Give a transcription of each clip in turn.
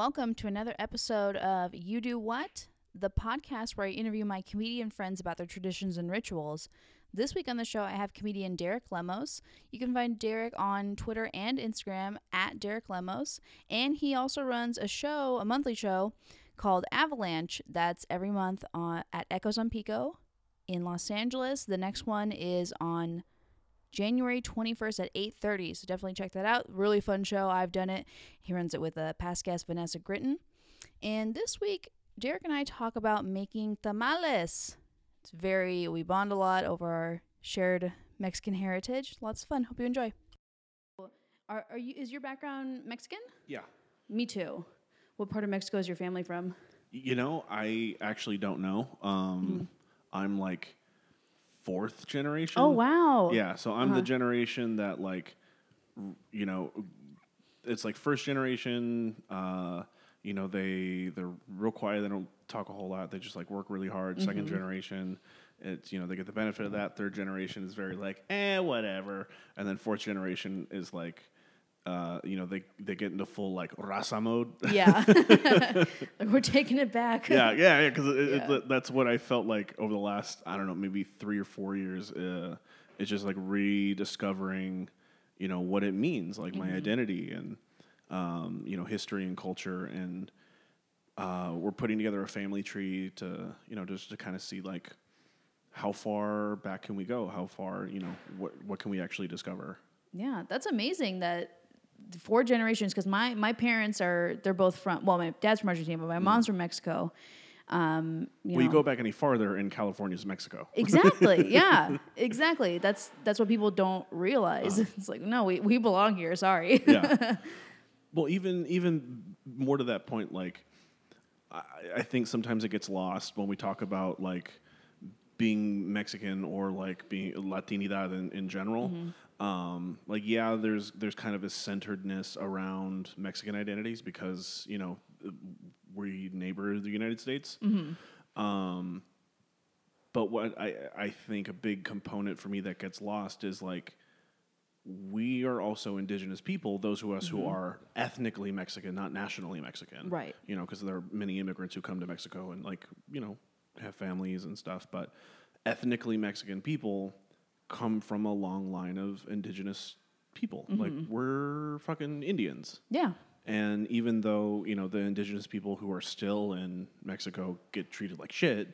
Welcome to another episode of You Do What, the podcast where I interview my comedian friends about their traditions and rituals. This week on the show, I have comedian Derek Lemos. You can find Derek on Twitter and Instagram at Derek Lemos. And he also runs a show, a monthly show called Avalanche, that's every month on, at Echoes on Pico in Los Angeles. The next one is on January 21st at 8:30. So definitely check that out. Really fun show. I've done it. He runs it with a uh, past guest Vanessa Gritton. And this week, Derek and I talk about making tamales. It's very we bond a lot over our shared Mexican heritage. Lots of fun. Hope you enjoy. Are, are you is your background Mexican? Yeah. Me too. What part of Mexico is your family from? You know, I actually don't know. Um, I'm like fourth generation. Oh wow. Yeah, so I'm Uh-huh. the generation that like, you know, it's like first generation. Uh, you know, they they're real quiet. They don't talk a whole lot. They just like work really hard. Second Mm-hmm. generation, it's you know they get the benefit of that. Third generation is very like eh whatever, and then fourth generation is like. Uh, you know they they get into full like raza mode. Yeah. like we're taking it back. yeah, yeah, yeah. Because Yeah. that's what I felt like over the last I don't know maybe three or four years. Uh, it's just like rediscovering, you know, what it means, like Mm-hmm. my identity and um, you know history and culture, and uh, we're putting together a family tree to you know just to kind of see like how far back can we go? How far you know what what can we actually discover? Yeah, that's amazing that four generations. Because my my parents are they're both from well, my dad's from Argentina, but my mom's from Mexico. Um, you Mm. well, you go back any farther, and California's Mexico. exactly. Yeah, exactly. That's that's what people don't realize. Uh-huh. It's like no, we we belong here. Sorry. yeah. Well, even even more to that point, like I, I think sometimes it gets lost when we talk about like being Mexican or like being Latinidad in, in general. Um, like yeah, there's there's kind of a centeredness around Mexican identities because you know we neighbor the United States. Um, but what I I think a big component for me that gets lost is like we are also indigenous people, those of us who are ethnically Mexican, not nationally Mexican. Right. You know, because there are many immigrants who come to Mexico and, like, you know, have families and stuff. But ethnically Mexican people come from a long line of indigenous people. Like, we're fucking Indians. yeah. And even though you know the indigenous people who are still in Mexico get treated like shit,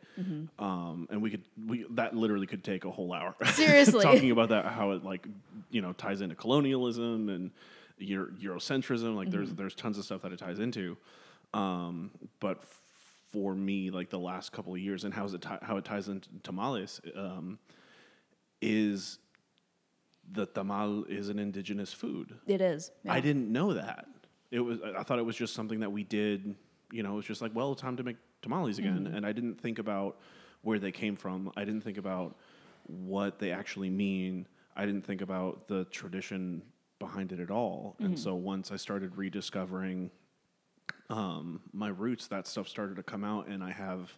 um, and we could we that literally could take a whole hour. Seriously. talking about that how it like you know ties into colonialism and Euro- Eurocentrism. Like there's there's tons of stuff that it ties into. Um, but for me, like the last couple of years and how's it ti- how it ties into tamales um, is the tamal is an indigenous food. It is. Yeah. I didn't know that. It was. I thought it was just something that we did. You know, it's just like, well, time to make tamales again, and I didn't think about where they came from. I didn't think about what they actually mean. I didn't think about the tradition behind it at all. And so once I started rediscovering um, my roots, that stuff started to come out, and I have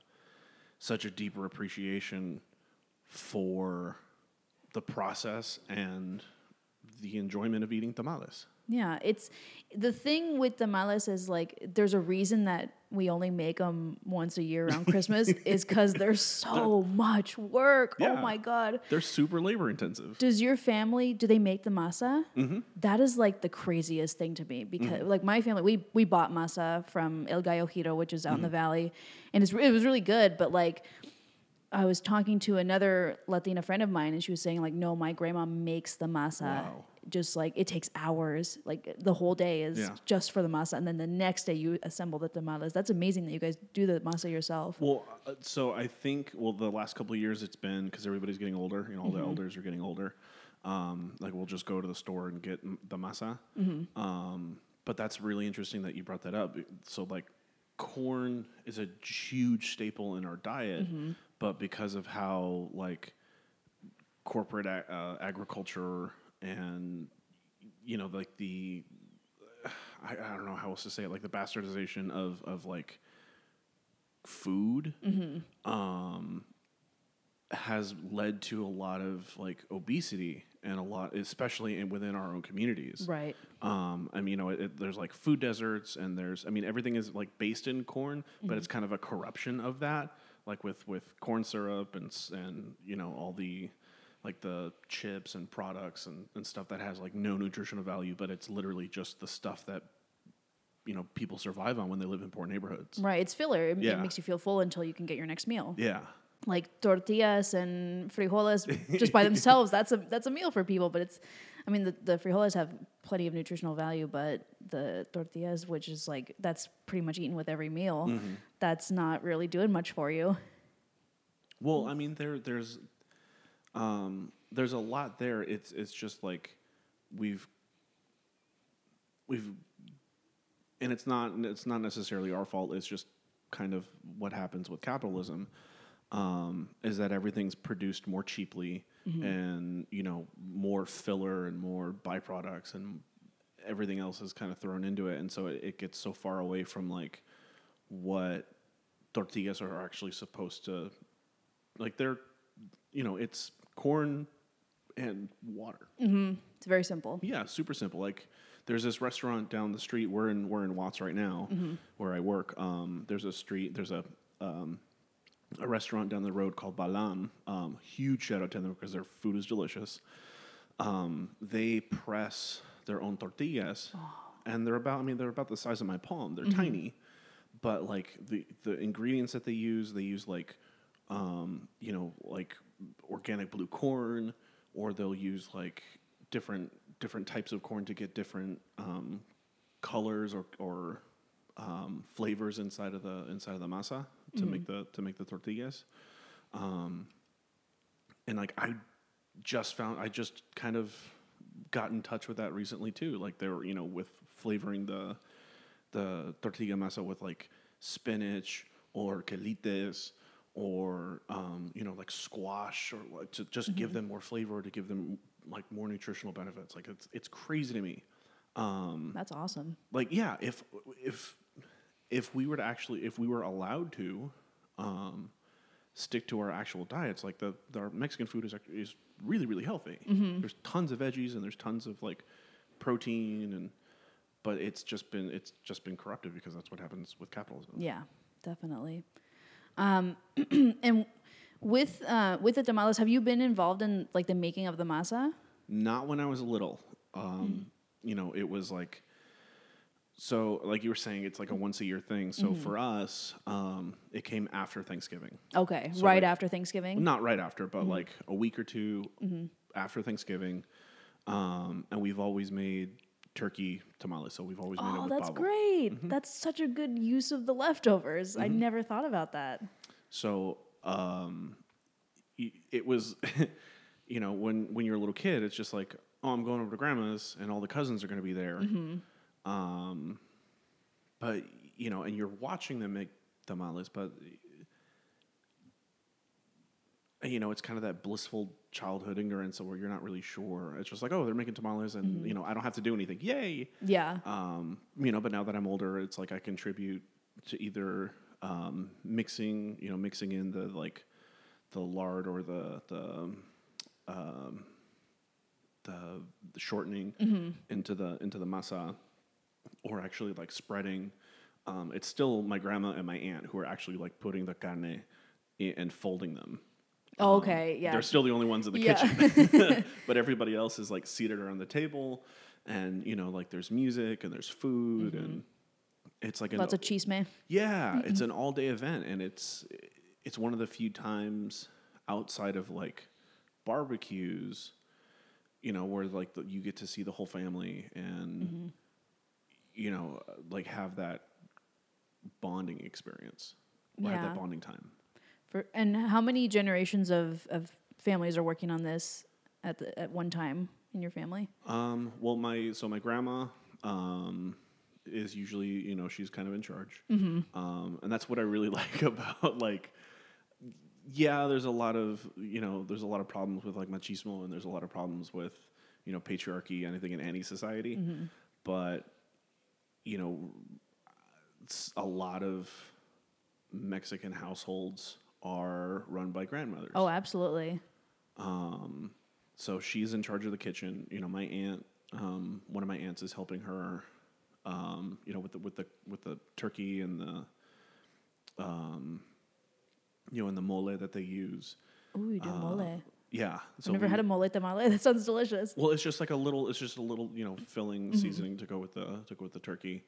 such a deeper appreciation for the process and the enjoyment of eating tamales. Yeah, it's the thing with tamales is like there's a reason that we only make them once a year around Christmas is because there's so much work. Oh my god! They're super labor intensive. Does your family do they make the masa? Mm-hmm. That is like the craziest thing to me because like my family we we bought masa from El Gallo Giro, which is out in the Mm-hmm. valley, and it's, it was really good. But like I was talking to another Latina friend of mine, and she was saying like, no, my grandma makes the masa. Wow. Just like it takes hours, like the whole day is Yeah. just for the masa, and then the next day you assemble the tamales. That's amazing that you guys do the masa yourself. Well, uh, so I think well the last couple of years it's been because everybody's getting older. You know, all the elders are getting older. Um, like we'll just go to the store and get m- the masa. Um, but that's really interesting that you brought that up. So like corn is a huge staple in our diet, but because of how like corporate uh, agriculture and you know like the I, I don't know how else to say it like the bastardization of of like food um has led to a lot of like obesity and a lot, especially in, within our own communities. Right. Um, I mean, you know, it, it- there's like food deserts, and there's, I mean, everything is like based in corn, but it's kind of a corruption of that, like with with corn syrup and and you know all the like the chips and products and, and stuff that has like no nutritional value, but it's literally just the stuff that you know people survive on when they live in poor neighborhoods. Right. It's filler. It, it makes you feel full until you can get your next meal. Yeah, Like tortillas and frijoles just by themselves, that's a that's a meal for people. But it's, I mean, the, the frijoles have plenty of nutritional value, but the tortillas, which is like that's pretty much eaten with every meal, Mm-hmm. that's not really doing much for you. Well, I mean, there there's um, there's a lot there. It's it's just like we've we've and it's not it's not necessarily our fault. It's just kind of what happens with capitalism. Um, is that everything's produced more cheaply and you know more filler and more byproducts and everything else is kind of thrown into it. And so it, it gets so far away from like what tortillas are actually supposed to like they're you know it's corn and water. It's very simple. yeah super simple. Like there's this restaurant down the street. We're in we're in watts right now where i work. Um, there's a street there's a um, a restaurant down the road called balam. Um, huge shout out to them because their food is delicious. Um, they press their own tortillas and they're about i mean they're about the size of my palm. They're tiny but like the the ingredients that they use they use like um, you know like organic blue corn or they'll use like different different types of corn to get different um, colors or, or um, flavors inside of the inside of the masa to make the to make the tortillas. Um, and like i just found i just kind of got in touch with that recently too. Like they were you know with flavoring the the tortilla masa with like spinach or quelites or um, you know like squash or like to just give them more flavor to give them like more nutritional benefits. Like it's it's crazy to me. Um, That's awesome. like yeah if if if we were to actually if we were allowed to um, stick to our actual diets like the, the our mexican food is is really really healthy there's tons of veggies and there's tons of like protein and but it's just been it's just been corrupted because that's what happens with capitalism Yeah, definitely. Um, and with uh, with the tamales, have you been involved in like the making of the masa? Not when I was little. Um, You know, it was like, so like you were saying, it's like a once a year thing. So for us, um, it came after Thanksgiving. Okay, So, right like- after Thanksgiving. Not right after, but like a week or 2 after Thanksgiving. Um, and we've always made turkey tamales. So we've always made it Oh, with that's great. Mm-hmm. That's such a good use of the leftovers. I never thought about that. So um, it was, you know, when when you're a little kid, it's just like, oh, I'm going over to grandma's, and all the cousins are going to be there. Um, but you know, and you're watching them make tamales, but you know, it's kind of that blissful childhood ignorance where you're not really sure. It's just like, oh, they're making tamales, and you know, I don't have to do anything. Yay! Yeah. um, you know, but now that I'm older, it's like I contribute to either um, mixing, you know, mixing in the like the lard or the the um, the, the shortening into the into the masa, or actually like spreading. Um, it's still my grandma and my aunt who are actually like putting the carne i- and folding them. Oh, um, okay. Yeah. They're still the only ones in the Yeah. kitchen. but everybody else is like seated around the table and you know, like there's music and there's food and mm-hmm. it's like an Lots of cheese man. yeah, mm-hmm. it's an all day event and it's it's one of the few times outside of like barbecues, you know, where like the, you get to see the whole family and mm-hmm. You know, like have that bonding experience. Or have that bonding time. For and how many generations of, of families are working on this at the, at one time in your family? Um, well, my so my grandma um, is usually you know she's kind of in charge, Mm-hmm. um, and that's what I really like about like. Yeah, there's a lot of you know there's a lot of problems with like machismo, and there's a lot of problems with you know patriarchy, anything in any society, Mm-hmm. but you know, a lot of Mexican households are run by grandmothers. Oh, absolutely. Um, so she's in charge of the kitchen. You know, my aunt, um, one of my aunts is helping her. Um, you know, with the with the with the turkey and the, um, you know, and the mole that they use. Ooh, you do mole. Yeah. So I've never we- had a mole tamale. That sounds delicious. Well, it's just like a little. It's just a little, you know, filling seasoning to go with the to go with the turkey,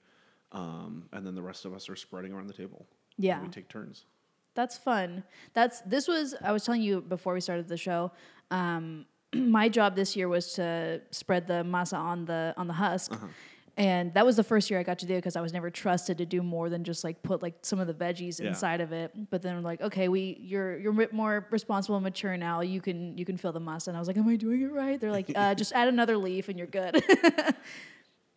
um, and then the rest of us are spreading around the table. And Yeah. we take turns. That's fun. That's this was I was telling you before we started the show. Um, my job this year was to spread the masa on the on the husk. Uh-huh. And that was the first year I got to do it because I was never trusted to do more than just like put like some of the veggies Yeah. inside of it. But then like, okay, we you're you're more responsible and mature now. You can you can fill the masa. And I was like, am I doing it right? They're like, uh, just add another leaf and you're good.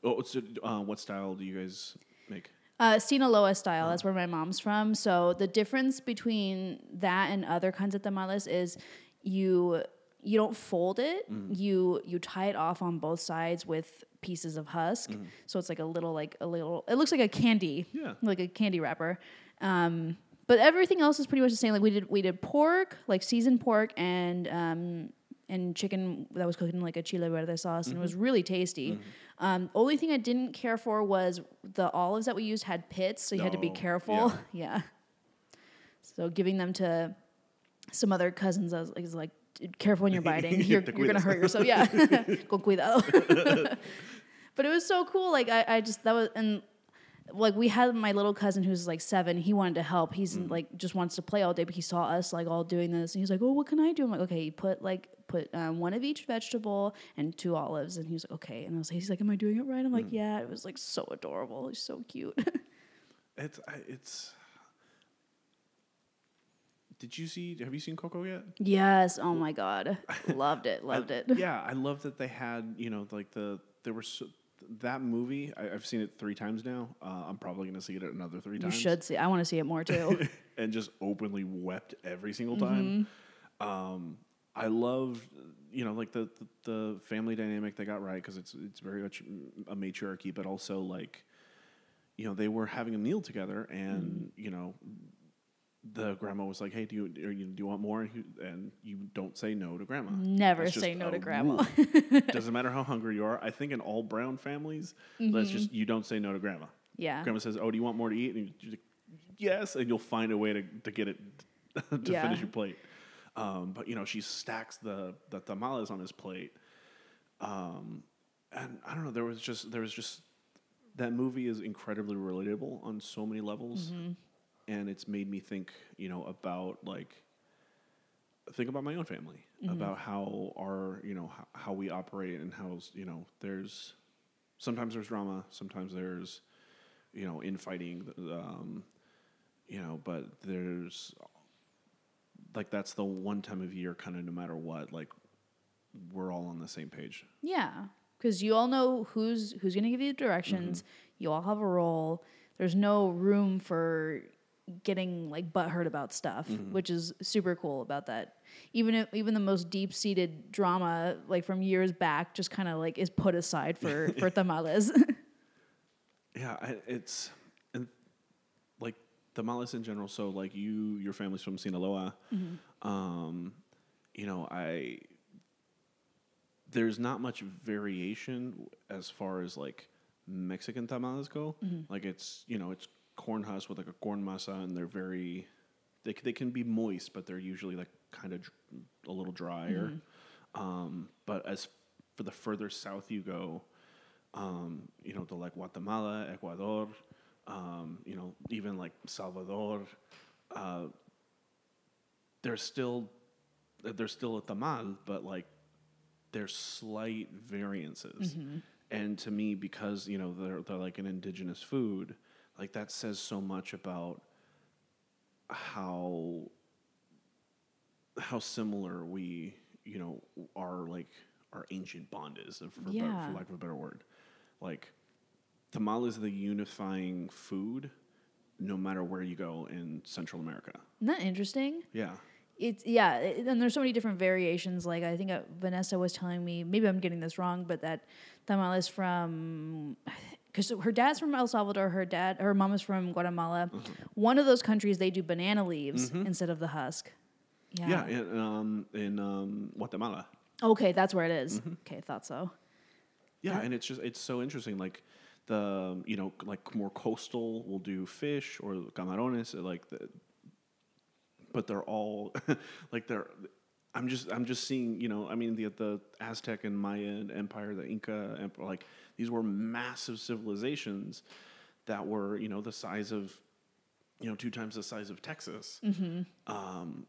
Oh, so uh, what style do you guys make? Uh, Sinaloa style. That's where my mom's from. So the difference between that and other kinds of tamales is you you don't fold it. You you tie it off on both sides with pieces of husk. So it's like a little like a little. It looks like a candy. Yeah. Like a candy wrapper. Um, but everything else is pretty much the same. Like we did we did pork, like seasoned pork and um, and chicken that was cooked in like a chile verde sauce, and it was really tasty. Um, only thing I didn't care for was the olives that we used had pits, so you had to be careful. Yeah. So giving them to some other cousins, I was like, is like "Dude, careful when you're biting. You're, you're gonna hurt yourself. Yeah. Con cuidado. but it was so cool. Like I, I just that was and like we had my little cousin who's like seven. He wanted to help. He's like just wants to play all day, but he saw us like all doing this, and he's like, "Oh, what can I do?" I'm like, "Okay, put like put um, one of each vegetable and two olives." And he was like, "Okay," and I was like, "He's like, am I doing it right?" I'm like, "Yeah." It was like so adorable. He's so cute. It's I, it's. Did you see? Have you seen Coco yet? yes. Oh my god, loved it. I- Loved it. Yeah, I love that they had you know like the there were so, that movie. I, I've seen it three times now. Uh, I'm probably going to see it another three You times. should see. I want to see it more too. and just openly wept every single Mm-hmm. time. Um, I love, you know, like the, the the family dynamic they got right because it's it's very much a matriarchy, but also like, you know, they were having a meal together, and Mm-hmm. you know, the grandma was like, "Hey, do you, are you do you want more?" And, he, and you don't say no to grandma. Never That's say no to grandma. Doesn't matter how hungry you are. I think in all brown families, that's just Mm-hmm. you don't say no to grandma. yeah. Grandma says, "Oh, do you want more to eat?" And you, you yes, and you'll find a way to, to get it to Yeah. finish your plate. Um, but you know, she stacks the the tamales on his plate, um, and I don't know. There was just there was just that movie is incredibly relatable on so many levels, and it's made me think. You know about like think about my own family about how our you know how, how we operate and how you know there's sometimes there's drama sometimes there's you know infighting um, you know but there's like that's the one time of year kind of no matter what like we're all on the same page Yeah, because you all know who's who's gonna give you the directions. Mm-hmm. You all have a role. There's no room for getting like butthurt about stuff, Mm-hmm. which is super cool about that. Even if even the most deep seated drama, like from years back, just kind of like is put aside for for tamales. yeah I, it's and like tamales in general so like you your family's from sinaloa um you know i there's not much variation as far as like mexican tamales go like it's you know it's corn husk with like a corn masa and they're very they, they can be moist but they're usually like kind of dr- a little drier. Um, but as for the further south you go um, you know, to like Guatemala, Ecuador, um, you know, even like Salvador, uh, there's still there's still a tamal, but like there's slight variances. And to me, because you know they're they're like an indigenous food, like that says so much about how how similar we you know our like our ancient bond is, for, Yeah. for lack of a better word. Like tamal is the unifying food, no matter where you go in Central America. Isn't that interesting? Yeah, It's yeah, it, and there's so many different variations. Like I think uh, Vanessa was telling me, maybe I'm getting this wrong, but that tamales from because her dad's from El Salvador, her dad, her mom is from Guatemala. Mm-hmm. One of those countries they do banana leaves instead of the husk. Yeah. Yeah, in, um, in um, Guatemala. Okay, that's where it is. Mm-hmm. Okay, thought so. Yeah, and it's just it's so interesting. Like the you know like more coastal will do fish or camarones like the, but they're all like they're. I'm just I'm just seeing you know I mean the the Aztec and Mayan empire the Inca empire like these were massive civilizations that were you know the size of you know two times the size of Texas. Um,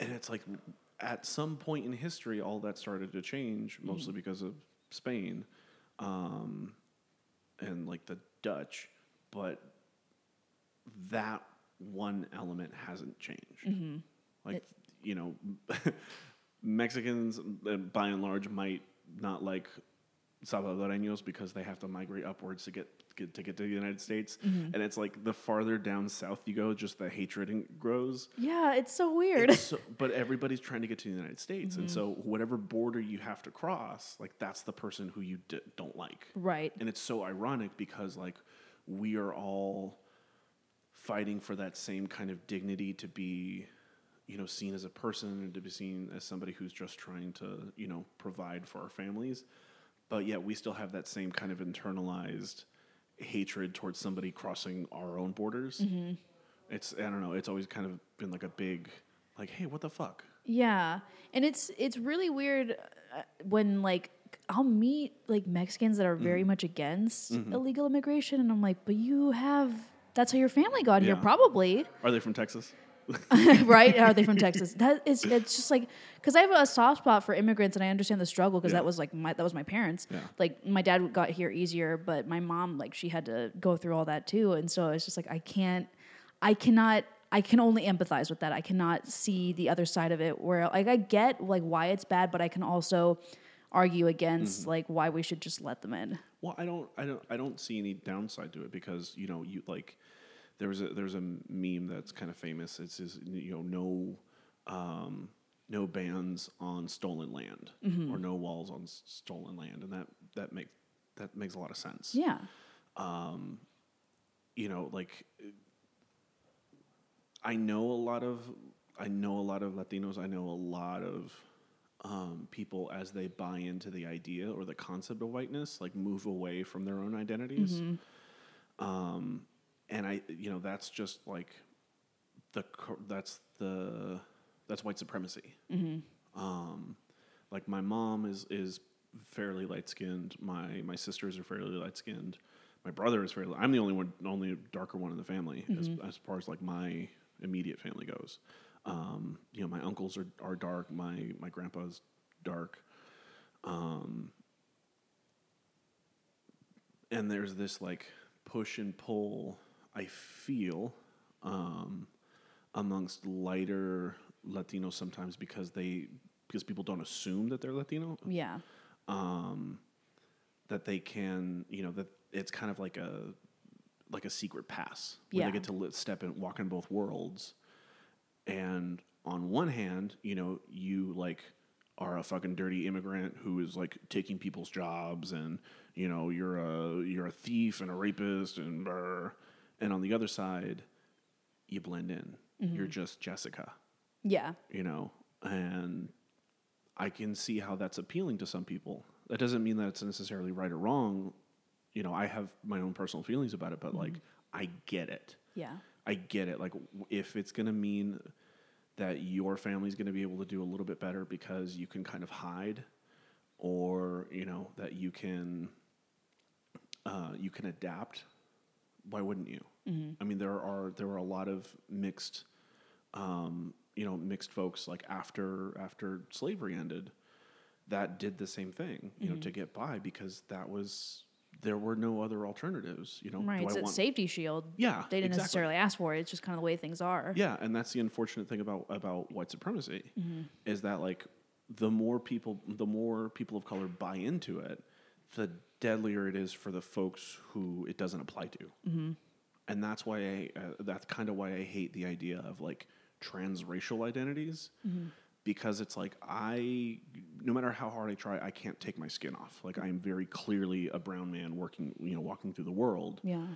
and it's like at some point in history all that started to change mostly because of Spain um, and like the Dutch, but that one element hasn't changed. Like you know, Mexicans by and large might not like Salvadoreños because they have to migrate upwards to get, get to get to the United States, mm-hmm. and it's like the farther down south you go, just the hatred grows. Yeah, it's so weird. It's so- but everybody's trying to get to the United States, and so mm-hmm. whatever border you have to cross, like that's the person who you d- don't like. right. And it's so ironic because like we are all fighting for that same kind of dignity to be, you know, seen as a person and to be seen as somebody who's just trying to, you know, provide for our families. But yet we still have that same kind of internalized hatred towards somebody crossing our own borders. It's I don't know, it's always kind of been like a big like, hey, what the fuck? Yeah, and it's it's really weird uh, when like I'll meet like Mexicans that are very Mm-hmm. much against illegal immigration, and I'm like, but you have that's how your family got here, probably, Are they from Texas? right? Are they from Texas? That is, it's just like because I have a soft spot for immigrants, and I understand the struggle because Yeah. that was like my that was my parents. Yeah. Like my dad got here easier, but my mom like she had to go through all that too, and so it's just like I can't, I cannot. I can only empathize with that. I cannot see the other side of it where like I get like why it's bad, but I can also argue against Mm-hmm. like why we should just let them in. Well, I don't, I don't, I don't see any downside to it because you know, you like, there was a there's a meme that's kind of famous. It says you know no, um, no bans on stolen land Mm-hmm. or no walls on s- stolen land, and that that makes that makes a lot of sense. Yeah. You know, like I know a lot of I know a lot of Latinos. I know a lot of um, people as they buy into the idea or the concept of whiteness, like move away from their own identities. Um, and I, you know, that's just like the that's the that's white supremacy. Um, like my mom is is fairly light skinned. My my sisters are fairly light skinned. My brother is fairly. I'm the only one, only darker one in the family as as far as like my immediate family goes. Um, you know, my uncles are, are dark. My my grandpa's dark. Um, and there's this like push and pull I feel um, amongst lighter Latinos sometimes because they because people don't assume that they're Latino Yeah. um, that they can you know that it's kind of like a like a secret pass where Yeah. they get to li- step and walk in both worlds and on one hand you know you like are a fucking dirty immigrant who is like taking people's jobs and you know you're a you're a thief and a rapist and brr. And on the other side you blend in you're just Jessica Yeah. you know, and I can see how that's appealing to some people. That doesn't mean that it's necessarily right or wrong. You know, I have my own personal feelings about it, but like, I get it. Yeah. I get it. Like, if it's going to mean that your family's going to be able to do a little bit better because you can kind of hide, or you know that you can uh, you can adapt, why wouldn't you? I mean, there are there are a lot of mixed, um, you know, mixed folks like after after slavery ended, that did the same thing, you know, to get by because that was there were no other alternatives. You know, Right. It's a want- safety shield. Yeah, They didn't exactly. necessarily ask for it. It's just kind of the way things are. Yeah, and that's the unfortunate thing about about white supremacy Mm-hmm. is that like the more people the more people of color buy into it, the deadlier it is for the folks who it doesn't apply to. Mm-hmm. And that's why I uh, that's kind of why I hate the idea of like transracial identities Mm-hmm. because it's like I no matter how hard I try, I can't take my skin off. Like I am very clearly a brown man working, you know, walking through the world, Yeah.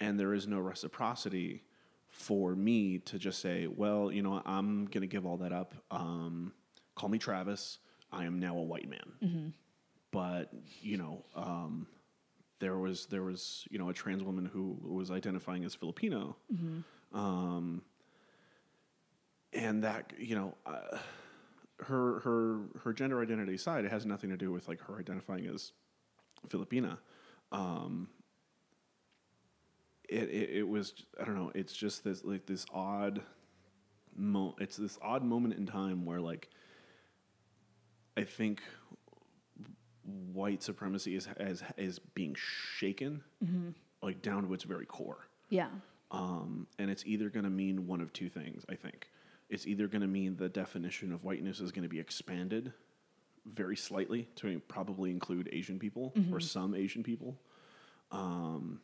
and there is no reciprocity for me to just say, well, you know, I'm gonna give all that up. Um, call me Travis. I am now a white man. But you know, um, there was there was you know a trans woman who was identifying as Filipino, um, and that you know. Uh, her her her gender identity side it has nothing to do with like her identifying as Filipina. Um, it, it it was I don't know. It's just this like this odd mo. It's this odd moment in time where like I think white supremacy is is is being shaken like down to its very core. Yeah. Um, and it's either going to mean one of two things, I think. It's either going to mean the definition of whiteness is going to be expanded very slightly to probably include Asian people or some Asian people. Um,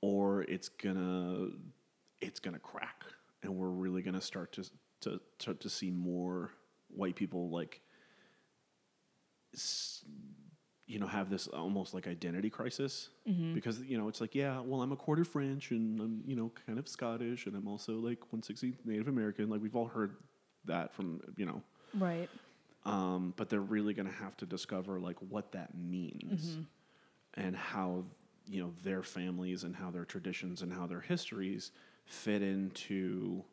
or it's gonna it's gonna crack and we're really gonna start to to to, to see more white people like s- you know have this almost like identity crisis because you know it's like yeah well i'm a quarter french and i'm you know kind of scottish and i'm also like 160 native american like we've all heard that from you know Right. um, but they're really going to have to discover like what that means and how you know their families and how their traditions and how their histories fit into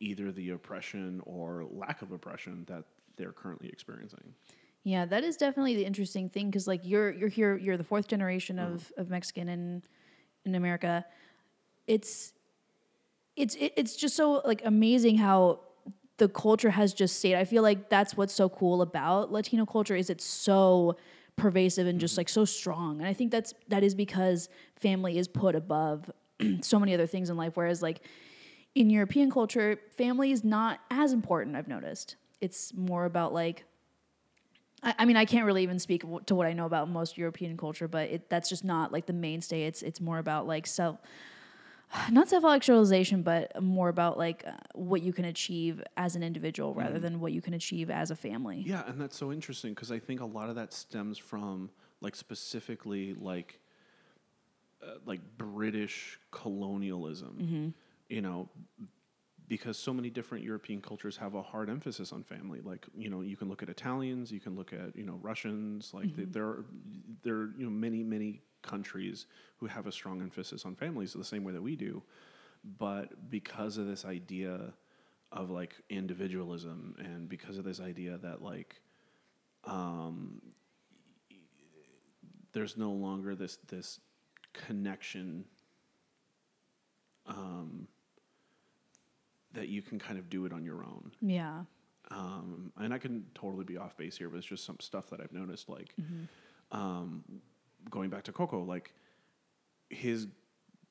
either the oppression or lack of oppression that they're currently experiencing. Yeah, that is definitely the interesting thing because like you're you're here you're the fourth generation mm-hmm. of of Mexican in in America. It's it's it's just so like amazing how the culture has just stayed. I feel like that's what's so cool about Latino culture is it's so pervasive and just mm-hmm. like so strong. And I think that's that is because family is put above so many other things in life whereas like in European culture, family is not as important, I've noticed. It's more about like I, I mean, I can't really even speak w- to what I know about most European culture, but it, that's just not like the mainstay. It's it's more about like self, not self actualization, but more about like uh, what you can achieve as an individual rather than what you can achieve as a family. Yeah, and that's so interesting because I think a lot of that stems from like specifically like uh, like British colonialism. You know, because so many different European cultures have a hard emphasis on family. Like you know, you can look at Italians, you can look at you know Russians. Like th- there are there are you know many many countries who have a strong emphasis on families the same way that we do. But because of this idea of like individualism and because of this idea that like um, there's no longer this this connection um, that you can kind of do it on your own. Yeah. Um, and I can totally be off base here, but it's just some stuff that I've noticed. Like um, going back to Coco, like his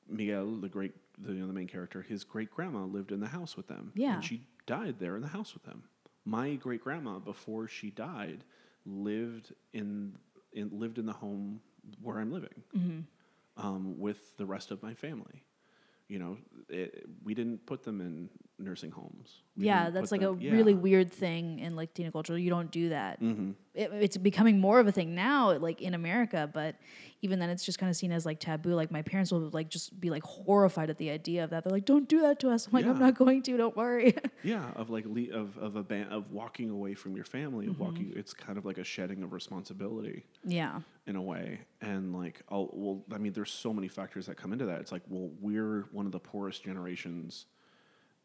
Miguel, the great, the, you know, the main character, his great grandma lived in the house with them. Yeah. and she died there in the house with them. My great grandma, before she died, lived in, in lived in the home where I'm living um, with the rest of my family. You know, it, we didn't put them in nursing homes. We yeah, that's like a them- really weird thing in Latino culture. You don't do that. Mhm. It, it's becoming more of a thing now, like in America. But even then, it's just kind of seen as like taboo. Like my parents will like just be like horrified at the idea of that. They're like, "Don't do that to us." I'm like, "I'm not going to. Don't worry." Yeah, of like le- of of a ban- of walking away from your family, of walking. It's kind of like a shedding of responsibility yeah. in a way, and like, oh well, I mean, there's so many factors that come into that. It's like, well, we're one of the poorest generations.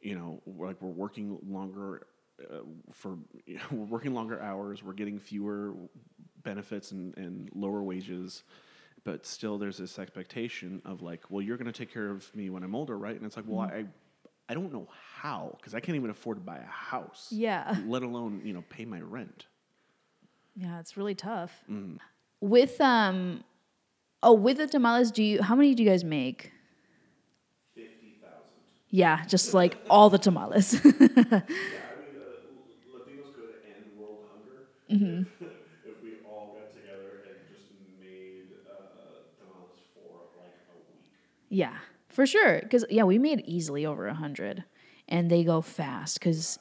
You know, like we're working longer uh, for we're working longer hours. We're getting fewer benefits and, and lower wages. But still, there's this expectation of like, well, you're going to take care of me when I'm older, right? And it's like, well, I, I don't know how because I can't even afford to buy a house, Yeah. let alone you know pay my rent. Yeah, it's really tough. Mm. With um, oh, with the tamales, do you? How many do you guys make? Yeah, just like all the tamales. Yeah, I mean, uh, Latinos could end world hunger Mm-hmm. if, we all got together and just made uh, tamales for like a week. yeah, for sure. Because yeah, we made easily over a hundred, and they go fast. Because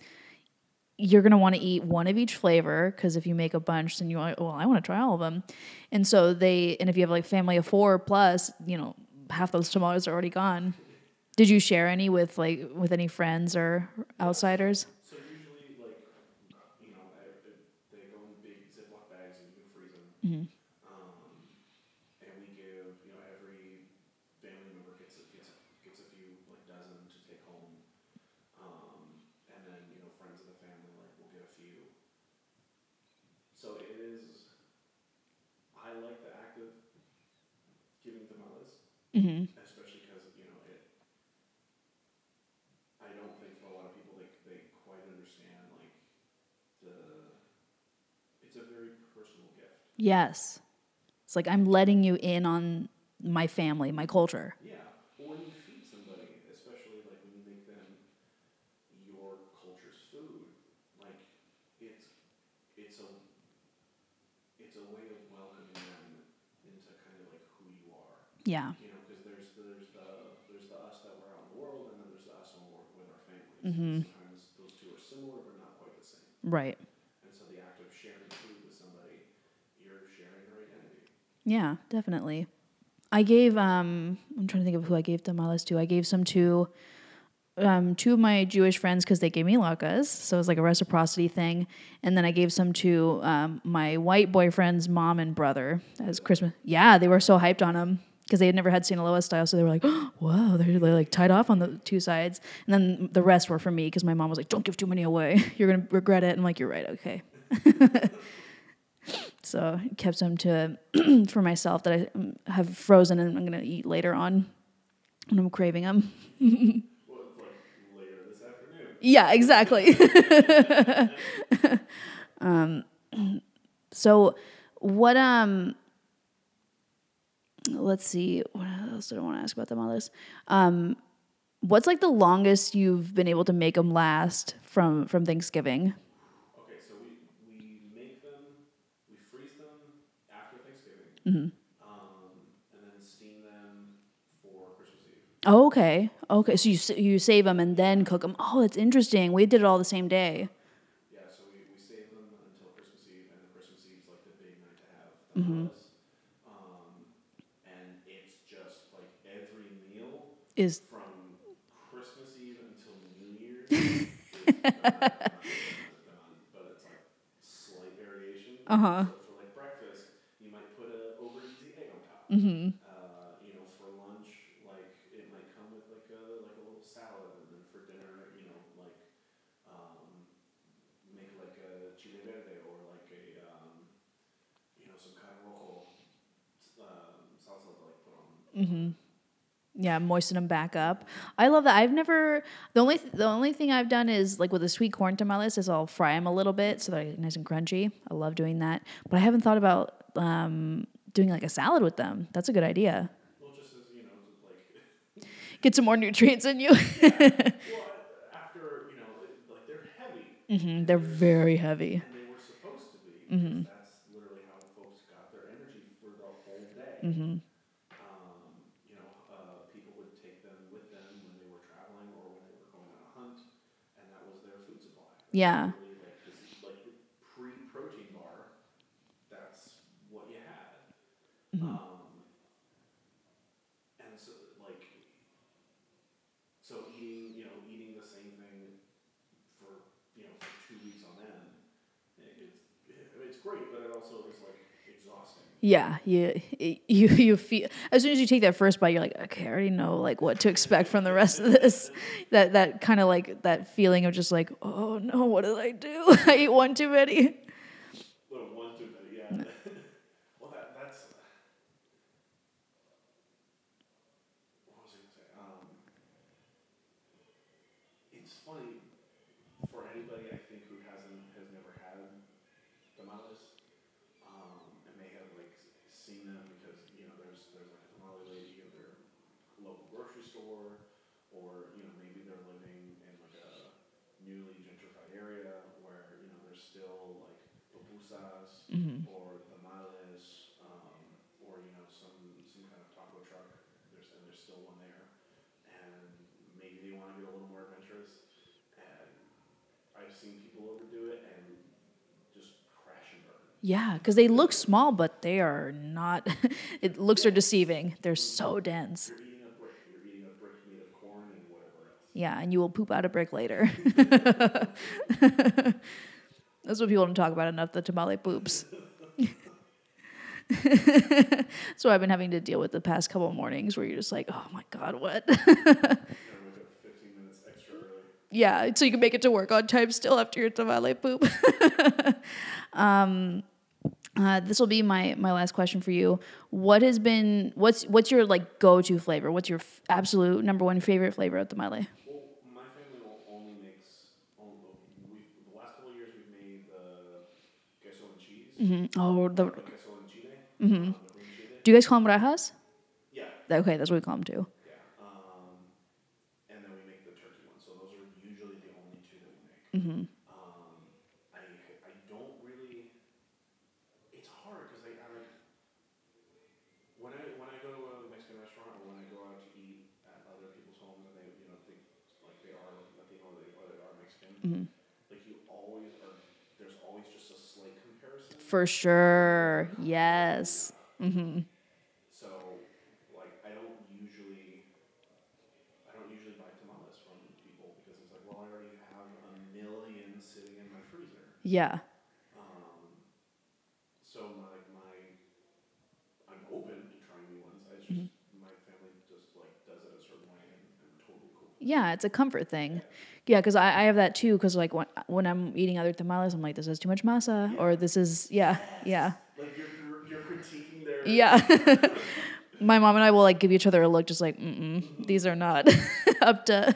you're gonna want to eat one of each flavor because if you make a bunch, then you want well, I want to try all of them, and so they and if you have like family of four plus, you know, half those tamales are already gone. Did you share any with like with any friends or outsiders? So usually, like, you know, they go in big Ziploc bags and you can freeze them. Mhm. Um, and we give, you know, every family member gets a, gets gets a few like dozen to take home. Um, and then you know, friends of the family like will get a few. So it is. I like the act of giving tamales Mm-hmm. especially because you know it. I don't think for a lot of people they they quite understand like the. It's a very personal gift. Yes, it's like I'm letting you in on my family, my culture. Yeah, or when you feed somebody, especially like when you make them your culture's food, like it's it's a it's a way of welcoming them into kind of like who you are. Yeah. You know, because there's there's the there's the us that we're out in the world, and then there's the us when we're with our families. Mhm. Sometimes those two are similar, but not quite the same. Right. And so the act of sharing food with somebody, you're sharing their identity. Yeah, definitely. I gave um I'm trying to think of who I gave tamales to. I gave some to um two of my Jewish friends because they gave me latkes, so it was like a reciprocity thing. And then I gave some to um, my white boyfriend's mom and brother as Christmas. Yeah, they were so hyped on them because they had never had Sinaloa style, so they were like, "Whoa!" They're they're, like tied off on the two sides. And then the rest were for me because my mom was like, "Don't give too many away. You're gonna regret it." And I'm like, "You're right. Okay." So I kept some to for myself that I um, have frozen and I'm gonna eat later on when I'm craving them. Yeah, exactly. um, so what um let's see what else did I want to ask about them all this um what's like the longest you've been able to make them last from from Thanksgiving Okay, so we we make them, we freeze them after Mhm. um, and then steam them for Christmas Eve. oh, okay okay so you you save them and then cook them oh that's interesting we did it all the same day Yeah, so we, we save them until Christmas Eve, and then Christmas Eve's like the big night to have Mhm. tamales. Um, and it's just like every meal is from Christmas Eve until New Year's. is done, done, but it's like slight variation. Uh-huh. So for like breakfast, you might put a over easy egg on top. Mm-hmm Uh, you know, for lunch, like it might come with like a like a little salad, and then for dinner, you know, like um, make like a chile verde or like a um, you know some kind of rojo um, salsa to like put on. Mm-hmm. Yeah, moisten them back up. I love that. I've never the only th- the only thing I've done is like with the sweet corn tamales is I'll fry them a little bit so they're nice and crunchy. I love doing that, but I haven't thought about um, doing like a salad with them. That's a good idea. Well, just as you know, like Get some more nutrients in you. well after you know like they're heavy hmm They're very heavy. and they were supposed to be. Mhm. because That's literally how folks got their energy for the whole day. hmm Um, you know, uh, people would take them with them when they were traveling or when they were going on a hunt, and that was their food supply. Yeah. Literally, like, this is like your pre-protein bar. That's what you had. Mhm. Um, and so, like, so eating, you know, eating the same thing for you know for two weeks on end, it, it's it's great, but it also is like exhausting. Yeah, you you you feel as soon as you take that first bite, you're like, okay, I already know like what to expect from the rest of this. That that kind of like that feeling of just like, oh no, what did I do? I ate one too many. Little one too many, yeah. well, that that's. What was I gonna say? Um, it's funny for anybody I think who hasn't has never had tamales, um, and may have like seen them because you know there's there's like a tamale lady at their local grocery store, or you know maybe they're living in like a newly gentrified area where you know there's still like pupusas Mm-hmm. or tamales, um, or you know some some kind of taco truck. There's and there's still one there, and maybe they want to get a little more adventurous. And I've seen people overdo Yeah, because they look small, but they are not. it looks are deceiving. They're so dense. You're eating a brick. You're eating a brick made of corn and whatever else. Yeah, and you will poop out a brick later. That's what people don't talk about enough. The tamale poops. so I've been having to deal with the past couple mornings where you're just like, oh my god, what? You gotta wake up 15 minutes extra early. yeah, so you can make it to work on time still after your tamale poop. um, uh, this will be my my last question for you. What has been what's what's your like go to flavor? What's your f- absolute number one favorite flavor of tamale? Well, my family o- only makes. Only, we the last couple of years we've made the queso and cheese. Mm-hmm. Oh, the The queso and chile. Mm-hmm. chile. do you guys call them rajas? Yeah. Okay, that's what we call them too. Yeah. Um, and then we make the turkey one. So those are usually the only two that we make. Mm-hmm. Um, I I don't really. It's hard because I, I like when I when I go to a Mexican restaurant or when I go out to eat at other people's homes and they you know they like they are Latino or they, or they are Mexican. Mm-hmm. Like you always are. There's always just a slight comparison. For sure. Yes. Mm-hmm. So, like, I don't usually, I don't usually buy tamales from people because it's like, well, I already have a million sitting in my freezer. Yeah. Um, so my my, I'm open to trying new ones. I just my family just like does it a certain way, and I'm totally cool. Yeah, it's a comfort thing. Yeah, because I, I have that too. Because like when when I'm eating other tamales, I'm like, this is too much masa, or this is yeah, yeah, Like you're you're, you're critiquing their yeah. My mom and I will like give each other a look, just like, mm mm these are not up to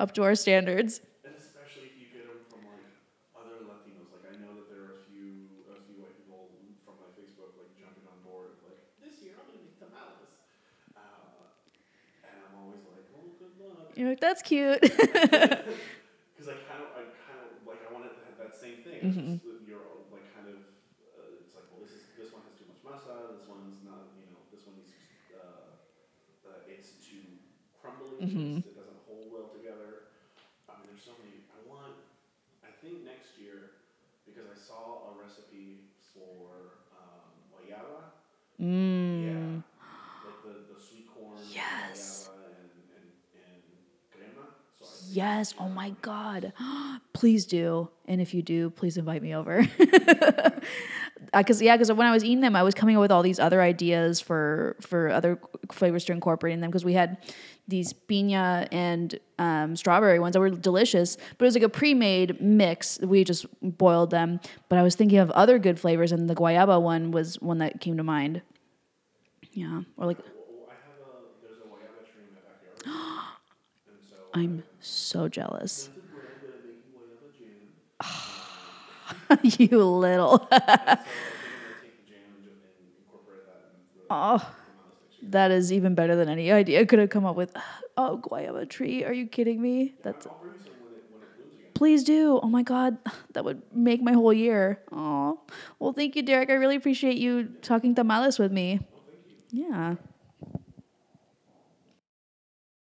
up to our standards. And especially if you get them from like other Latinos, like I know that there are a few a few white people from my Facebook like jumping on board of like this year I'm gonna make tamales, uh, and I'm always like, well, good luck, You're like, that's cute. because I kind of I kind of like I want to have that same thing. It's just you're like kind of uh, it's like well this is this one has too much masa, this one's not you know this one needs uh, uh, it's too crumbly, it's, it doesn't hold well together. I mean, there's so many. I want. I think next year, because I saw a recipe for um, guayaba. Mm. Yeah, like the, the sweet corn. Yes. Guayaba and and and crema. So I think Yes. Oh my God. please do. And if you do, please invite me over. Because yeah, because when I was eating them, I was coming up with all these other ideas for for other flavors to incorporate in them. Because we had these piña and um, strawberry ones that were delicious, but it was like a pre-made mix. We just boiled them. But I was thinking of other good flavors, and the guayaba one was one that came to mind. Yeah, or like I have a there's a guayaba tree in my backyard, and so uh, I'm so jealous. You little. Oh, that is even better than any idea I could have come up with. Oh, guayaba tree. Are you kidding me? That's please do. Oh my god, that would make my whole year. Oh, well, thank you, Derek. I really appreciate you talking tamales with me. Yeah.